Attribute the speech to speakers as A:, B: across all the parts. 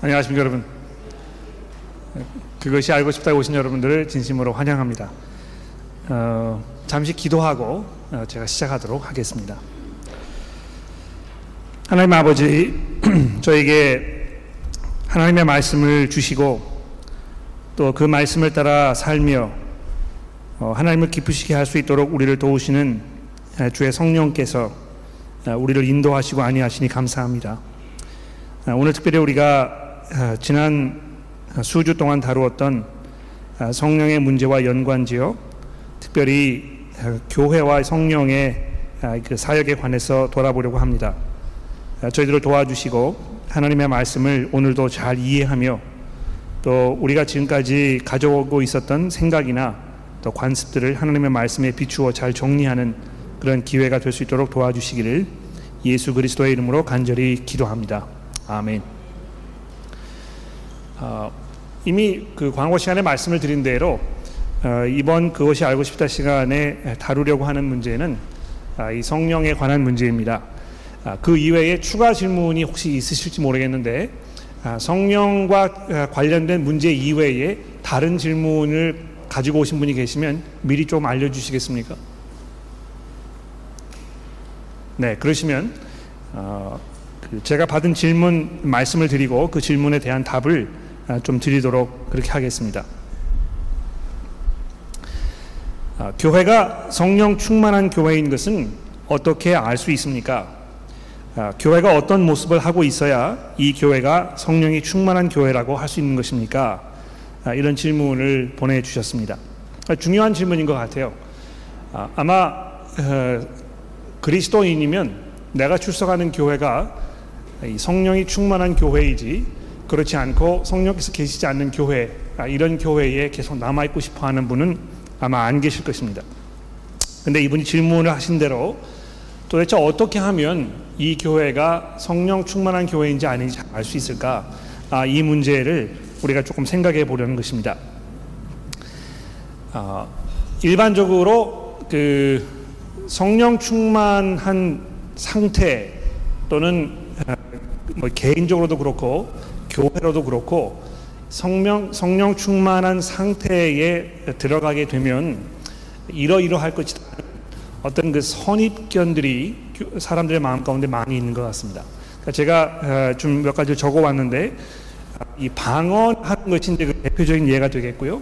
A: 안녕하십니까 여러분. 그것이 알고 싶다 오신 여러분들을 진심으로 환영합니다. 어, 잠시 기도하고 어, 제가 시작하도록 하겠습니다. 하나님 아버지, 저에게 하나님의 말씀을 주시고 또 그 말씀을 따라 살며 어, 하나님을 기쁘시게 할 수 있도록 우리를 도우시는 주의 성령께서 우리를 인도하시고 안위하시니 감사합니다. 오늘 특별히 우리가 지난 수주 동안 다루었던 성령의 문제와 연관지어 특별히 교회와 성령의 그 사역에 관해서 돌아보려고 합니다. 저희들을 도와주시고 하나님의 말씀을 오늘도 잘 이해하며 또 우리가 지금까지 가져오고 있었던 생각이나 또 관습들을 하나님의 말씀에 비추어 잘 정리하는 그런 기회가 될 수 있도록 도와주시기를 예수 그리스도의 이름으로 간절히 기도합니다. 아멘. 어, 이미 그 광고 시간에 말씀을 드린 대로 어, 이번 그것이 알고 싶다 시간에 다루려고 하는 문제는 아, 이 성령에 관한 문제입니다. 아, 그 이외에 추가 질문이 혹시 있으실지 모르겠는데 아, 성령과 관련된 문제 이외에 다른 질문을 가지고 오신 분이 계시면 미리 좀 알려주시겠습니까? 네, 그러시면 어, 그 제가 받은 질문 말씀을 드리고 그 질문에 대한 답을 좀 드리도록 그렇게 하겠습니다. 아, 교회가 성령 충만한 교회인 것은 어떻게 알 수 있습니까? 아, 교회가 어떤 모습을 하고 있어야 이 교회가 성령이 충만한 교회라고 할 수 있는 것입니까? 아, 이런 질문을 보내주셨습니다. 중요한 질문인 것 같아요. 아마 어, 그리스도인이면 내가 출석하는 교회가 성령이 충만한 교회이지 그렇지 않고 성령께서 계시지 않는 교회 이런 교회에 계속 남아 있고 싶어 하는 분은 아마 안 계실 것입니다. 근데 이분이 질문을 하신 대로 도대체 어떻게 하면 이 교회가 성령 충만한 교회인지 아닌지 알 수 있을까? 아, 이 문제를 우리가 조금 생각해 보려는 것입니다. 아, 일반적으로 그 성령 충만한 상태 또는 아, 뭐 개인적으로도 그렇고 교회로도 그렇고 성령, 성령 충만한 상태에 들어가게 되면 이러이러할 것이다. 어떤 그 선입견들이 사람들의 마음 가운데 많이 있는 것 같습니다. 그러니까 제가 어, 좀몇 가지 적어 왔는데 이 방언하는 것이 이제 그 대표적인 예가 되겠고요.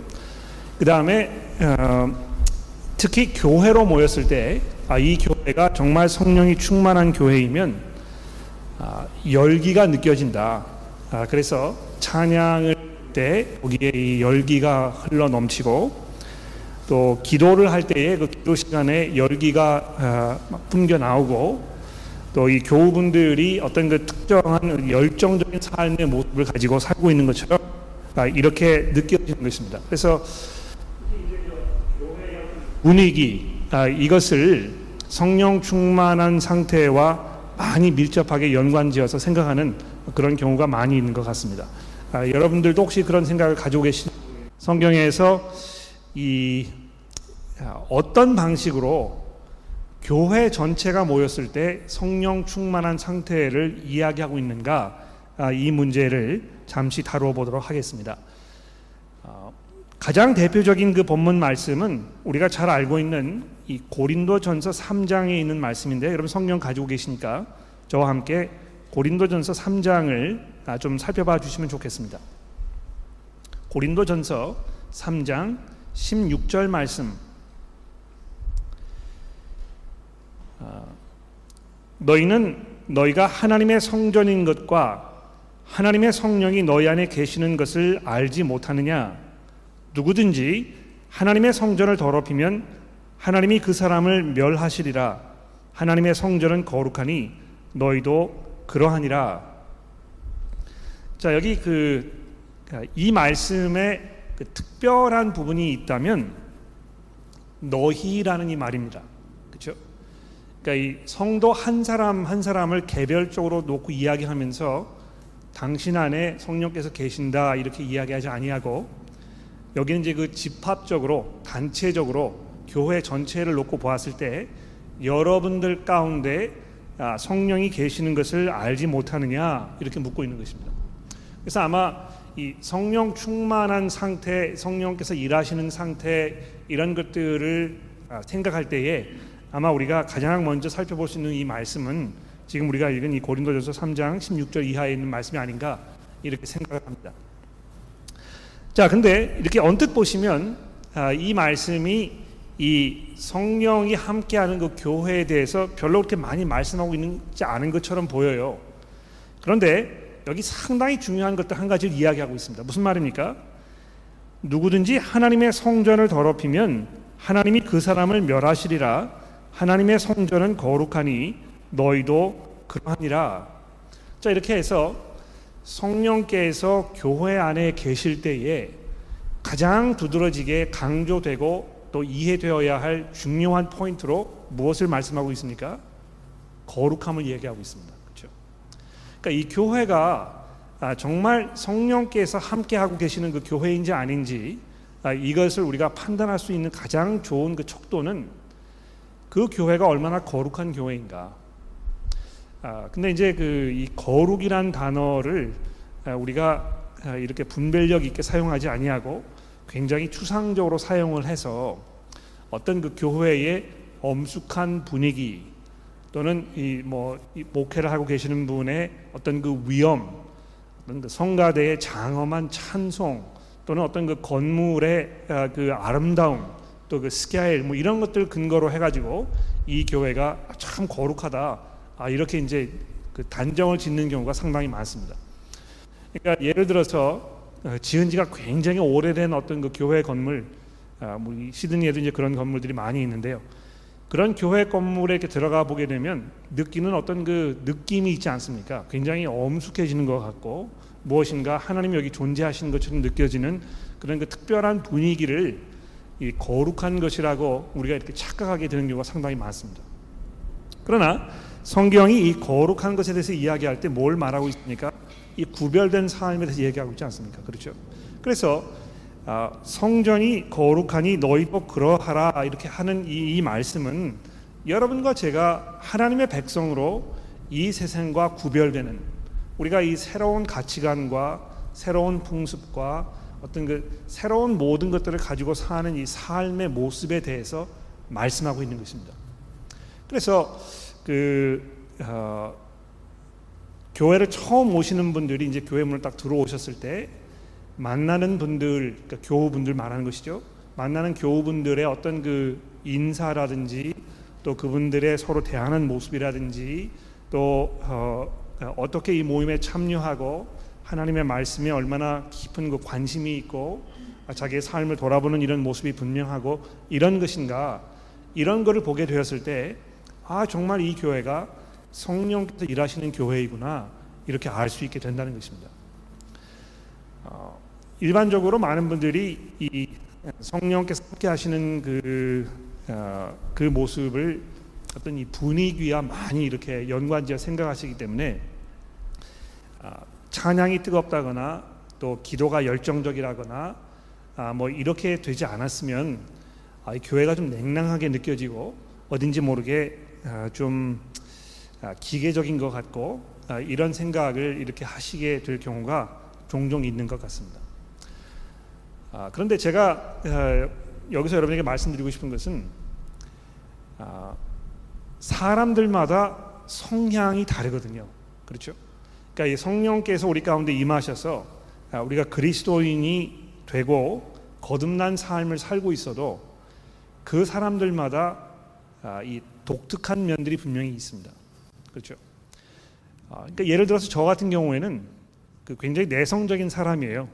A: 그 다음에 어, 특히 교회로 모였을 때이 아, 교회가 정말 성령이 충만한 교회이면 아, 열기가 느껴진다. 아, 그래서 찬양을 때 거기에 이 열기가 흘러 넘치고 또 기도를 할 때에 그 기도 시간에 열기가 아, 풍겨 나오고 또 이 교우분들이 어떤 그 특정한 열정적인 삶의 모습을 가지고 살고 있는 것처럼 아, 이렇게 느껴지는 것입니다. 그래서 분위기 아, 이것을 성령 충만한 상태와 많이 밀접하게 연관지어서 생각하는 그런 경우가 많이 있는 것 같습니다. 아, 여러분들도 혹시 그런 생각을 가지고 계신 성경에서 이 아, 어떤 방식으로 교회 전체가 모였을 때 성령 충만한 상태를 이야기하고 있는가 아, 이 문제를 잠시 다루어 보도록 하겠습니다. 아, 가장 대표적인 그 본문 말씀은 우리가 잘 알고 있는 이 고린도전서 3장에 있는 말씀인데 여러분 성경 가지고 계시니까 저와 함께 고린도전서 3장을 아, 좀 살펴봐 주시면 좋겠습니다. 고린도전서 3장 16절 말씀. 아, 너희는 너희가 하나님의 성전인 것과 하나님의 성령이 너희 안에 계시는 것을 알지 못하느냐? 누구든지 하나님의 성전을 더럽히면 하나님이 그 사람을 멸하시리라. 하나님의 성전은 거룩하니 너희도 그러하니라. 자, 여기 그 이 말씀에 그 특별한 부분이 있다면 너희라는 이 말입니다. 그렇죠? 그러니까 이 성도 한 사람 한 사람을 개별적으로 놓고 이야기하면서 당신 안에 성령께서 계신다 이렇게 이야기하지 아니하고 여기는 이제 그 집합적으로 단체적으로 교회 전체를 놓고 보았을 때 여러분들 가운데 아, 성령이 계시는 것을 알지 못하느냐 이렇게 묻고 있는 것입니다. 그래서 아마 이 성령 충만한 상태, 성령께서 일하시는 상태 이런 것들을 아, 생각할 때에 아마 우리가 가장 먼저 살펴볼 수 있는 이 말씀은 지금 우리가 읽은 이 고린도전서 3장 16절 이하에 있는 말씀이 아닌가 이렇게 생각을 합니다. 자, 근데 이렇게 언뜻 보시면 아, 이 말씀이 이 성령이 함께하는 그 교회에 대해서 별로 그렇게 많이 말씀하고 있지 않은 것처럼 보여요. 그런데 여기 상당히 중요한 것들 한 가지를 이야기하고 있습니다. 무슨 말입니까? 누구든지 하나님의 성전을 더럽히면 하나님이 그 사람을 멸하시리라. 하나님의 성전은 거룩하니 너희도 그러하니라. 자 이렇게 해서 성령께서 교회 안에 계실 때에 가장 두드러지게 강조되고 또 이해되어야 할 중요한 포인트로 무엇을 말씀하고 있습니까? 거룩함을 얘기하고 있습니다. 그러니까 이 교회가 아, 정말 성령께서 함께 하고 계시는 그 교회인지 아닌지 아, 이것을 우리가 판단할 수 있는 가장 좋은 그 척도는 그 교회가 얼마나 거룩한 교회인가. 아, 근데 이제 그 이 거룩이란 단어를 우리가 이렇게 분별력 있게 사용하지 아니하고 굉장히 추상적으로 사용을 해서 어떤 그 교회의 엄숙한 분위기 또는 이 뭐 목회를 하고 계시는 분의 어떤 그 위엄, 어떤 그 성가대의 장엄한 찬송 또는 어떤 그 건물의 아, 그 아름다움 또 그 스케일 뭐 이런 것들 근거로 해가지고 이 교회가 참 거룩하다 아 이렇게 이제 그 단정을 짓는 경우가 상당히 많습니다. 그러니까 예를 들어서 어, 지은 지가 굉장히 오래된 어떤 그 교회 건물, 아, 뭐 시드니에도 이제 그런 건물들이 많이 있는데요. 그런 교회 건물에 이렇게 들어가 보게 되면 느끼는 어떤 그 느낌이 있지 않습니까? 굉장히 엄숙해지는 것 같고 무엇인가 하나님이 여기 존재하시는 것처럼 느껴지는 그런 그 특별한 분위기를 이 거룩한 것이라고 우리가 이렇게 착각하게 되는 경우가 상당히 많습니다. 그러나 성경이 이 거룩한 것에 대해서 이야기할 때 뭘 말하고 있습니까? 이 구별된 삶에 대해서 얘기하고 있지 않습니까? 그렇죠? 그래서 아, 성전이 거룩하니 너희도 그러하라 이렇게 하는 이, 이 말씀은 여러분과 제가 하나님의 백성으로 이 세상과 구별되는 우리가 이 새로운 가치관과 새로운 풍습과 어떤 그 새로운 모든 것들을 가지고 사는 이 삶의 모습에 대해서 말씀하고 있는 것입니다. 그래서 그 어, 교회를 처음 오시는 분들이 이제 교회 문을 딱 들어오셨을 때 만나는 분들, 그러니까 교우분들 말하는 것이죠. 만나는 교우분들의 어떤 그 인사라든지 또 그분들의 서로 대하는 모습이라든지 또 어, 어떻게 이 모임에 참여하고 하나님의 말씀에 얼마나 깊은 그 관심이 있고 자기의 삶을 돌아보는 이런 모습이 분명하고 이런 것인가 이런 것을 보게 되었을 때 아 정말 이 교회가 성령께서 일하시는 교회이구나 이렇게 알 수 있게 된다는 것입니다. 어, 일반적으로 많은 분들이 이 성령께서 함께 하시는 그, 어, 그 모습을 어떤 이 분위기와 많이 이렇게 연관지어 생각하시기 때문에 어, 찬양이 뜨겁다거나 또 기도가 열정적이라거나 아, 뭐 이렇게 되지 않았으면 아, 이 교회가 좀 냉랭하게 느껴지고 어딘지 모르게 아, 좀 아, 기계적인 것 같고 아, 이런 생각을 이렇게 하시게 될 경우가 종종 있는 것 같습니다. 아, 그런데 제가 어, 여기서 여러분에게 말씀드리고 싶은 것은 아, 사람들마다 성향이 다르거든요. 그렇죠? 그러니까 이 성령께서 우리 가운데 임하셔서 아, 우리가 그리스도인이 되고 거듭난 삶을 살고 있어도 그 사람들마다 아, 이 독특한 면들이 분명히 있습니다. 그렇죠? 아, 그러니까 예를 들어서 저 같은 경우에는 그 굉장히 내성적인 사람이에요.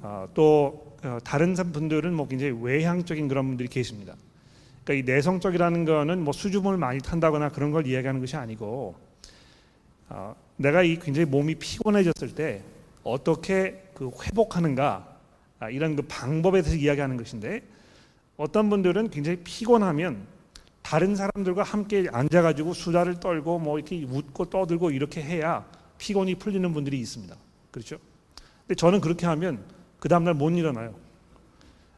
A: 어, 또 어, 다른 분들은 뭐 굉장히 외향적인 그런 분들이 계십니다. 그러니까 이 내성적이라는 거는 뭐 수줍음을 많이 탄다거나 그런 걸 이야기하는 것이 아니고 어, 내가 이 굉장히 몸이 피곤해졌을 때 어떻게 그 회복하는가 아, 이런 그 방법에 대해서 이야기하는 것인데 어떤 분들은 굉장히 피곤하면 다른 사람들과 함께 앉아가지고 수다를 떨고 뭐 이렇게 웃고 떠들고 이렇게 해야 피곤이 풀리는 분들이 있습니다. 그렇죠? 근데 저는 그렇게 하면 그 다음날 못 일어나요.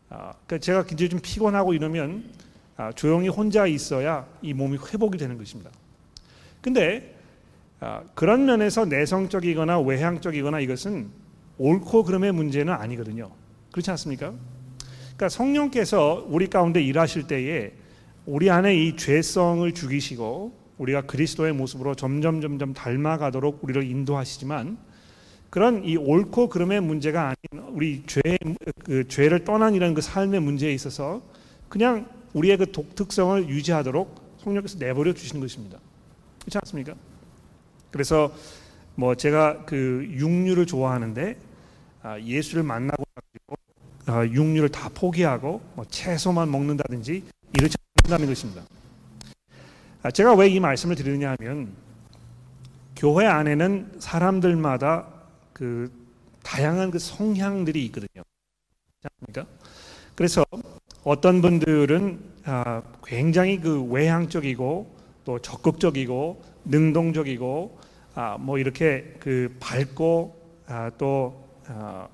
A: 아, 그러니까 제가 굉장히 좀 피곤하고 이러면 아, 조용히 혼자 있어야 이 몸이 회복이 되는 것입니다. 근데 아, 그런 면에서 내성적이거나 외향적이거나 이것은 옳고 그름의 문제는 아니거든요. 그렇지 않습니까? 그러니까 성령께서 우리 가운데 일하실 때에 우리 안에 이 죄성을 죽이시고 우리가 그리스도의 모습으로 점점 점점 닮아가도록 우리를 인도하시지만 그런 이 옳고 그름의 문제가 아닌 우리 죄, 그 죄를 떠난 이런 그 삶의 문제에 있어서 그냥 우리의 그 독특성을 유지하도록 성령께서 내버려 주시는 것입니다. 그렇지 않습니까? 그래서 뭐 제가 그 육류를 좋아하는데 아, 예수를 만나고 나고 아, 육류를 다 포기하고 뭐 채소만 먹는다든지 않는다는 것입니다. 아, 제가 왜 이 말씀을 드리느냐 하면 교회 안에는 사람들마다 그 다양한 그 성향들이 있거든요. 그러니까 그래서 어떤 분들은 아, 굉장히 그 외향적이고 또 적극적이고 능동적이고 아, 뭐 이렇게 그 밝고 아, 또 아,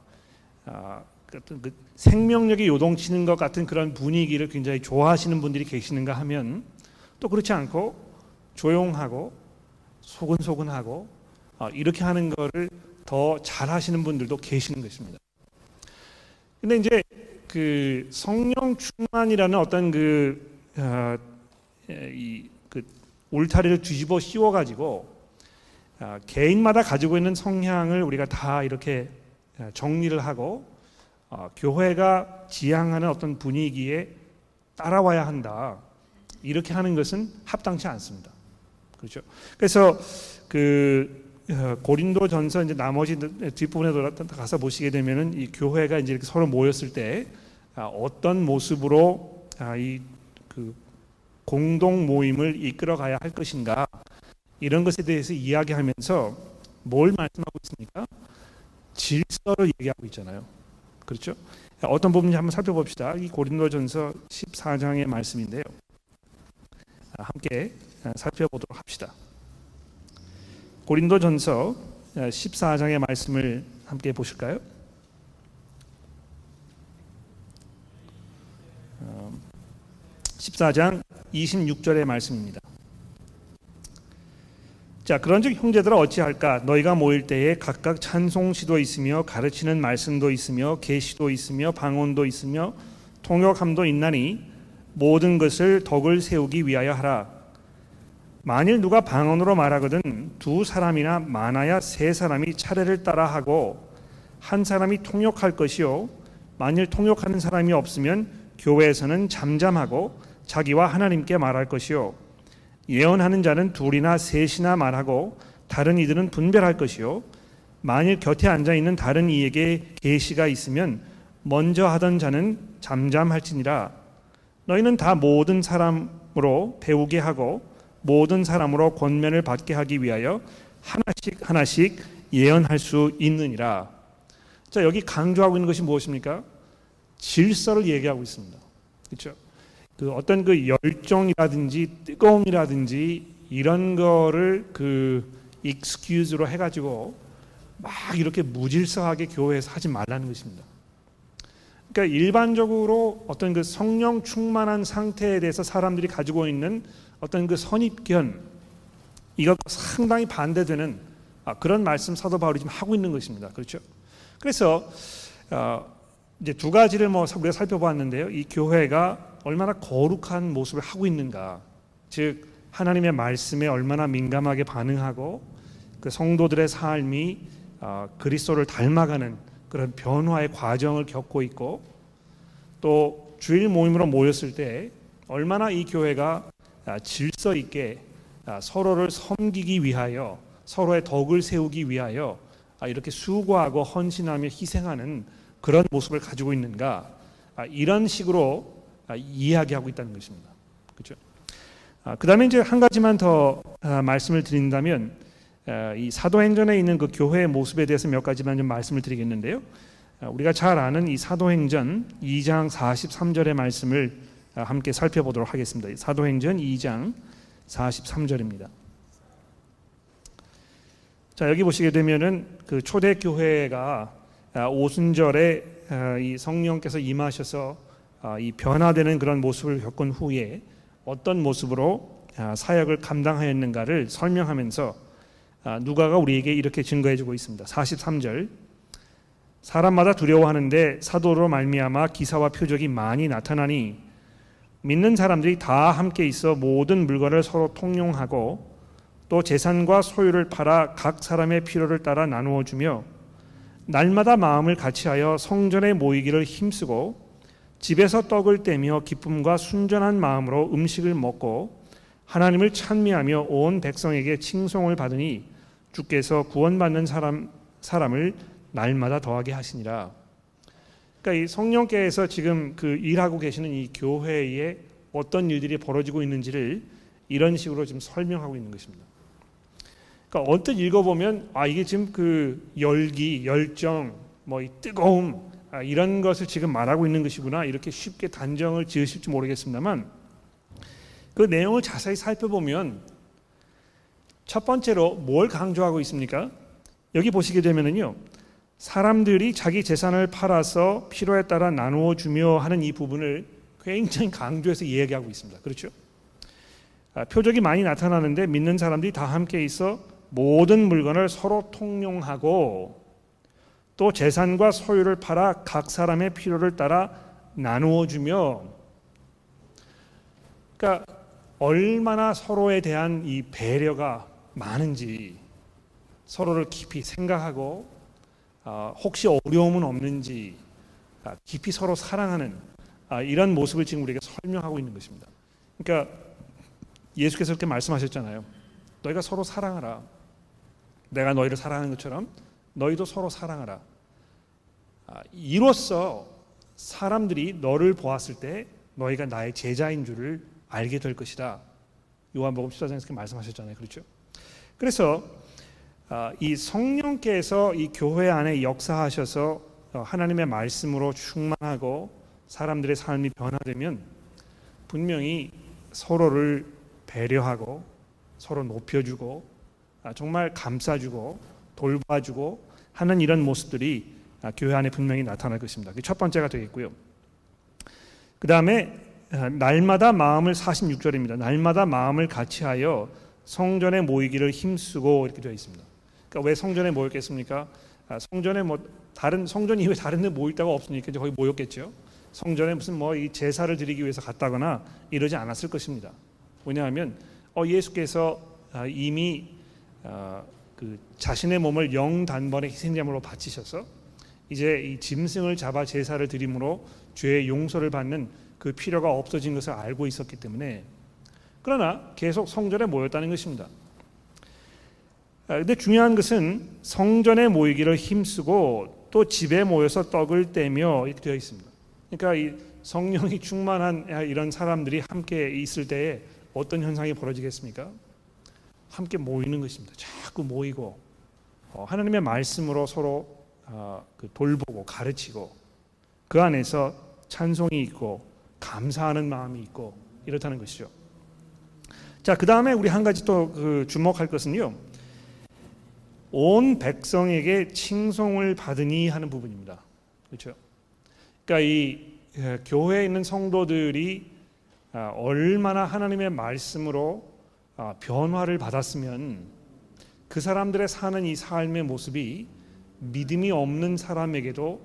A: 아, 그, 그 생명력이 요동치는 것 같은 그런 분위기를 굉장히 좋아하시는 분들이 계시는가 하면 또 그렇지 않고 조용하고 소근소근하고 아, 이렇게 하는 거를 더 잘하시는 분들도 계시는 것입니다. 근데 이제 그 성령 충만이라는 어떤 그, 어, 이, 그 울타리를 뒤집어 씌워 가지고 어, 개인마다 가지고 있는 성향을 우리가 다 이렇게 어, 정리를 하고 어, 교회가 지향하는 어떤 분위기에 따라와야 한다. 이렇게 하는 것은 합당치 않습니다. 그렇죠? 그래서 그 어, 고린도 전서 이제 나머지 뒷부분에 가서 보시게 되면은 이 교회가 이제 이렇게 서로 모였을 때 아, 어떤 모습으로 아, 이그 공동 모임을 이끌어 가야 할 것인가 이런 것에 대해서 이야기하면서 뭘 말씀하고 있습니까? 질서를 얘기하고 있잖아요. 그렇죠? 어떤 부분인지 한번 살펴봅시다. 이 고린도전서 14장의 말씀인데요. 아, 함께 살펴보도록 합시다. 고린도전서 14장의 말씀을 함께 보실까요? 14장 어, 26절의 말씀입니다. 자, 그런즉 형제들아 어찌할까? 너희가 모일 때에 각각 찬송시도 있으며 가르치는 말씀도 있으며 계시도 있으며 방언도 있으며 통역함도 있나니 모든 것을 덕을 세우기 위하여 하라. 만일 누가 방언으로 말하거든 두 사람이나 많아야 세 사람이 차례를 따라 하고 한 사람이 통역할 것이요 만일 통역하는 사람이 없으면 교회에서는 잠잠하고 자기와 하나님께 말할 것이요 예언하는 자는 둘이나 셋이나 말하고 다른 이들은 분별할 것이요 만일 곁에 앉아 있는 다른 이에게 계시가 있으면 먼저 하던 자는 잠잠할지니라 너희는 다 모든 사람으로 배우게 하고 모든 사람으로 권면을 받게 하기 위하여 하나씩 하나씩 예언할 수 있느니라. 자, 여기 강조하고 있는 것이 무엇입니까? 질서를 얘기하고 있습니다. 그렇죠? 그 어떤 그 열정이라든지 뜨거움이라든지 이런 거를 그 익스큐즈로 해 가지고 막 이렇게 무질서하게 교회에서 하지 말라는 것입니다. 그러니까 일반적으로 어떤 그 성령 충만한 상태에 대해서 사람들이 가지고 있는 어떤 그 선입견 이것 상당히 반대되는 아, 그런 말씀 사도 바울이 지금 하고 있는 것입니다. 그렇죠? 그래서 어, 이제 두 가지를 뭐 우리가 살펴보았는데요. 이 교회가 얼마나 거룩한 모습을 하고 있는가, 즉 하나님의 말씀에 얼마나 민감하게 반응하고 그 성도들의 삶이 어, 그리스도를 닮아가는 그런 변화의 과정을 겪고 있고 또 주일 모임으로 모였을 때 얼마나 이 교회가 아, 질서 있게 아, 서로를 섬기기 위하여 서로의 덕을 세우기 위하여 아, 이렇게 수고하고 헌신하며 희생하는 그런 모습을 가지고 있는가. 이런 식으로 이야기하고 있다는 것입니다. 그렇죠? 그 다음에 이제 한 가지만 더 말씀을 드린다면 이 사도행전에 있는 그 교회의 모습에 대해서 몇 가지만 좀 말씀을 드리겠는데요. 우리가 잘 아는 이 사도행전 2장 43절의 말씀을 함께 살펴보도록 하겠습니다. 사도행전 2장 43절입니다. 자 여기 보시게 되면은 그 초대 교회가 아, 오순절에 아, 이 성령께서 임하셔서 아, 이 변화되는 그런 모습을 겪은 후에 어떤 모습으로 사역을 감당하였는가를 설명하면서 아, 누가가 우리에게 이렇게 증거해주고 있습니다. 43절 사람마다 두려워하는데 사도로 말미암아 기사와 표적이 많이 나타나니 믿는 사람들이 다 함께 있어 모든 물건을 서로 통용하고 또 재산과 소유를 팔아 각 사람의 필요를 따라 나누어 주며 날마다 마음을 같이하여 성전에 모이기를 힘쓰고 집에서 떡을 떼며 기쁨과 순전한 마음으로 음식을 먹고 하나님을 찬미하며 온 백성에게 칭송을 받으니 주께서 구원받는 사람 사람을 날마다 더하게 하시니라. 그러니까 이 성령께서 지금 그 일하고 계시는 이 교회에 어떤 일들이 벌어지고 있는지를 이런 식으로 지금 설명하고 있는 것입니다. 그러니까 언뜻 읽어보면 아 이게 지금 그 열기, 열정, 뭐 이 뜨거움 아, 이런 것을 지금 말하고 있는 것이구나 이렇게 쉽게 단정을 지으실지 모르겠습니다만 그 내용을 자세히 살펴보면 첫 번째로 뭘 강조하고 있습니까? 여기 보시게 되면은요. 사람들이 자기 재산을 팔아서 필요에 따라 나누어 주며 하는 이 부분을 굉장히 강조해서 이야기하고 있습니다. 그렇죠? 아, 표적이 많이 나타나는데 믿는 사람들이 다 함께 있어 모든 물건을 서로 통용하고 또 재산과 소유를 팔아 각 사람의 필요를 따라 나누어 주며 그러니까 얼마나 서로에 대한 이 배려가 많은지 서로를 깊이 생각하고 아, 혹시 어려움은 없는지 아, 깊이 서로 사랑하는 아, 이런 모습을 지금 우리에게 설명하고 있는 것입니다. 그러니까 예수께서 그렇게 말씀하셨잖아요. 너희가 서로 사랑하라. 내가 너희를 사랑하는 것처럼 너희도 서로 사랑하라. 이로써 사람들이 너를 보았을 때 너희가 나의 제자인 줄을 알게 될 것이다. 요한복음 14장에서 그렇게 말씀하셨잖아요. 그렇죠? 그래서 아, 이 성령께서 이 교회 안에 역사하셔서 어, 하나님의 말씀으로 충만하고 사람들의 삶이 변화되면 분명히 서로를 배려하고 서로 높여주고 아, 정말 감싸주고 돌봐주고 하는 이런 모습들이 아, 교회 안에 분명히 나타날 것입니다. 첫 번째가 되겠고요. 그 다음에 날마다 마음을 46절입니다. 날마다 마음을 같이하여 성전에 모이기를 힘쓰고 이렇게 되어 있습니다. 그러니까 왜 성전에 모였겠습니까? 아, 성전에 뭐 다른 성전 이외 다른 데 모일 데가 없으니까 거기 모였겠죠. 성전에 무슨 뭐 이 제사를 드리기 위해서 갔다거나 이러지 않았을 것입니다. 왜냐하면 어, 예수께서 아, 이미 아, 그 자신의 몸을 영 단번에 희생제물로 바치셔서 이제 이 짐승을 잡아 제사를 드림으로 죄의 용서를 받는 그 필요가 없어진 것을 알고 있었기 때문에 그러나 계속 성전에 모였다는 것입니다. 아, 중요한 것은 성전에 모이기를 힘쓰고 또 집에 모여서 떡을 떼며 이렇게 되어 있습니다. 그러니까 이 성령이 충만한 이런 사람들이 함께 있을 때에 어떤 현상이 벌어지겠습니까? 함께 모이는 것입니다. 자꾸 모이고 어, 하나님의 말씀으로 서로 어, 그 돌보고 가르치고 그 안에서 찬송이 있고 감사하는 마음이 있고 이렇다는 것이죠. 자, 그 다음에 우리 한 가지 또 그 주목할 것은요. 온 백성에게 칭송을 받으니 하는 부분입니다. 그렇죠? 그러니까 이 예, 교회에 있는 성도들이 아, 얼마나 하나님의 말씀으로 아, 변화를 받았으면 그 사람들의 사는 이 삶의 모습이 믿음이 없는 사람에게도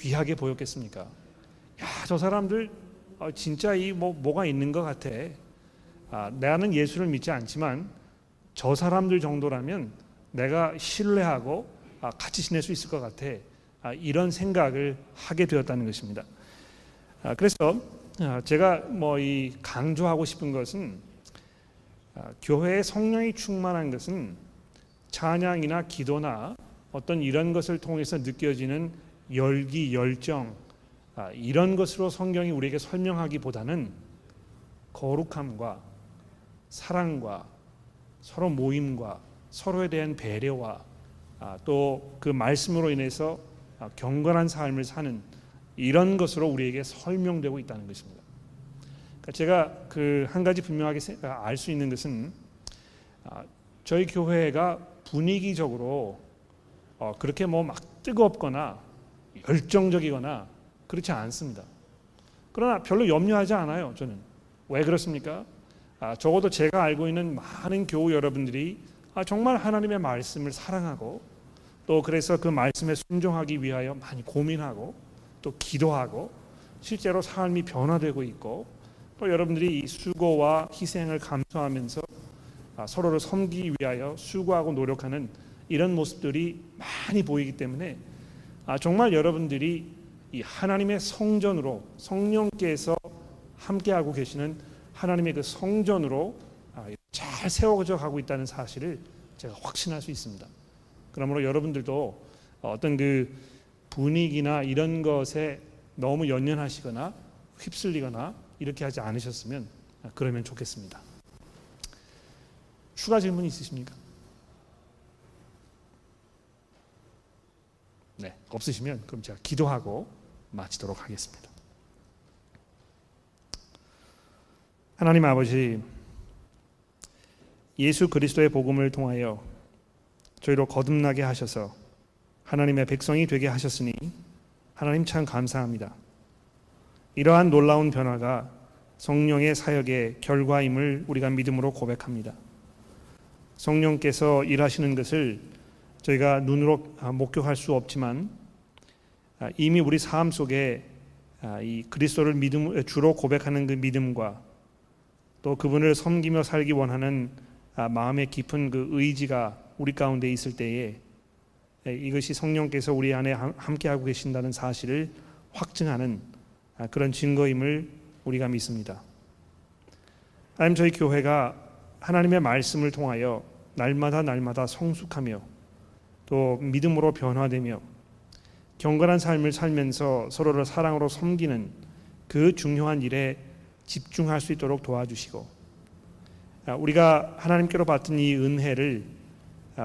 A: 귀하게 보였겠습니까? 야, 저 사람들 어, 진짜 이 뭐 뭐가 있는 것 같아. 아, 나는 예수를 믿지 않지만 저 사람들 정도라면 내가 신뢰하고 아, 같이 지낼 수 있을 것 같아. 아, 이런 생각을 하게 되었다는 것입니다. 아, 그래서 아, 제가 뭐 이 강조하고 싶은 것은 아, 교회의 성령이 충만한 것은 찬양이나 기도나 어떤 이런 것을 통해서 느껴지는 열기, 열정 아, 이런 것으로 성경이 우리에게 설명하기보다는 거룩함과 사랑과 서로 모임과 서로에 대한 배려와 아, 또그 말씀으로 인해서 아, 경건한 삶을 사는 이런 것으로 우리에게 설명되고 있다는 것입니다. 그러니까 제가 그 한 가지 분명하게 아, 알수 있는 것은 저희 교회가 분위기적으로 어, 그렇게 뭐 막 뜨겁거나 열정적이거나 그렇지 않습니다. 그러나 별로 염려하지 않아요. 저는 왜 그렇습니까? 아, 적어도 제가 알고 있는 많은 교우 여러분들이 아, 정말 하나님의 말씀을 사랑하고 또 그래서 그 말씀에 순종하기 위하여 많이 고민하고 또 기도하고 실제로 삶이 변화되고 있고 또 여러분들이 이 수고와 희생을 감수하면서 아, 서로를 섬기기 위하여 수고하고 노력하는 이런 모습들이 많이 보이기 때문에 아, 정말 여러분들이 이 하나님의 성전으로 성령께서 함께하고 계시는 하나님의 그 성전으로 아, 잘 세워져 가고 있다는 사실을 제가 확신할 수 있습니다. 그러므로 여러분들도 어떤 그 분위기나 이런 것에 너무 연연하시거나 휩쓸리거나 이렇게 하지 않으셨으면 그러면 좋겠습니다. 추가 질문 있으십니까? 네, 없으시면 그럼 제가 기도하고 마치도록 하겠습니다. 하나님 아버지 예수 그리스도의 복음을 통하여 저희로 거듭나게 하셔서 하나님의 백성이 되게 하셨으니 하나님 참 감사합니다. 이러한 놀라운 변화가 성령의 사역의 결과임을 우리가 믿음으로 고백합니다. 성령께서 일하시는 것을 저희가 눈으로 목격할 수 없지만 이미 우리 삶 속에 이 그리스도를 믿음 주로 고백하는 그 믿음과 또 그분을 섬기며 살기 원하는 마음의 깊은 그 의지가 우리 가운데 있을 때에 이것이 성령께서 우리 안에 함께하고 계신다는 사실을 확증하는 그런 증거임을 우리가 믿습니다. 하나님 저희 교회가 하나님의 말씀을 통하여 날마다 날마다 성숙하며 또 믿음으로 변화되며 경건한 삶을 살면서 서로를 사랑으로 섬기는 그 중요한 일에 집중할 수 있도록 도와주시고 우리가 하나님께로 받은 이 은혜를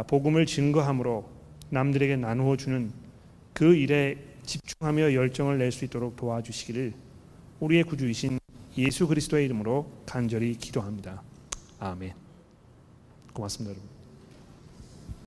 A: 복음을 증거함으로 남들에게 나누어 주는 그 일에 집중하며 열정을 낼 수 있도록 도와주시기를 우리의 구주이신 예수 그리스도의 이름으로 간절히 기도합니다. 아멘. 고맙습니다, 여러분.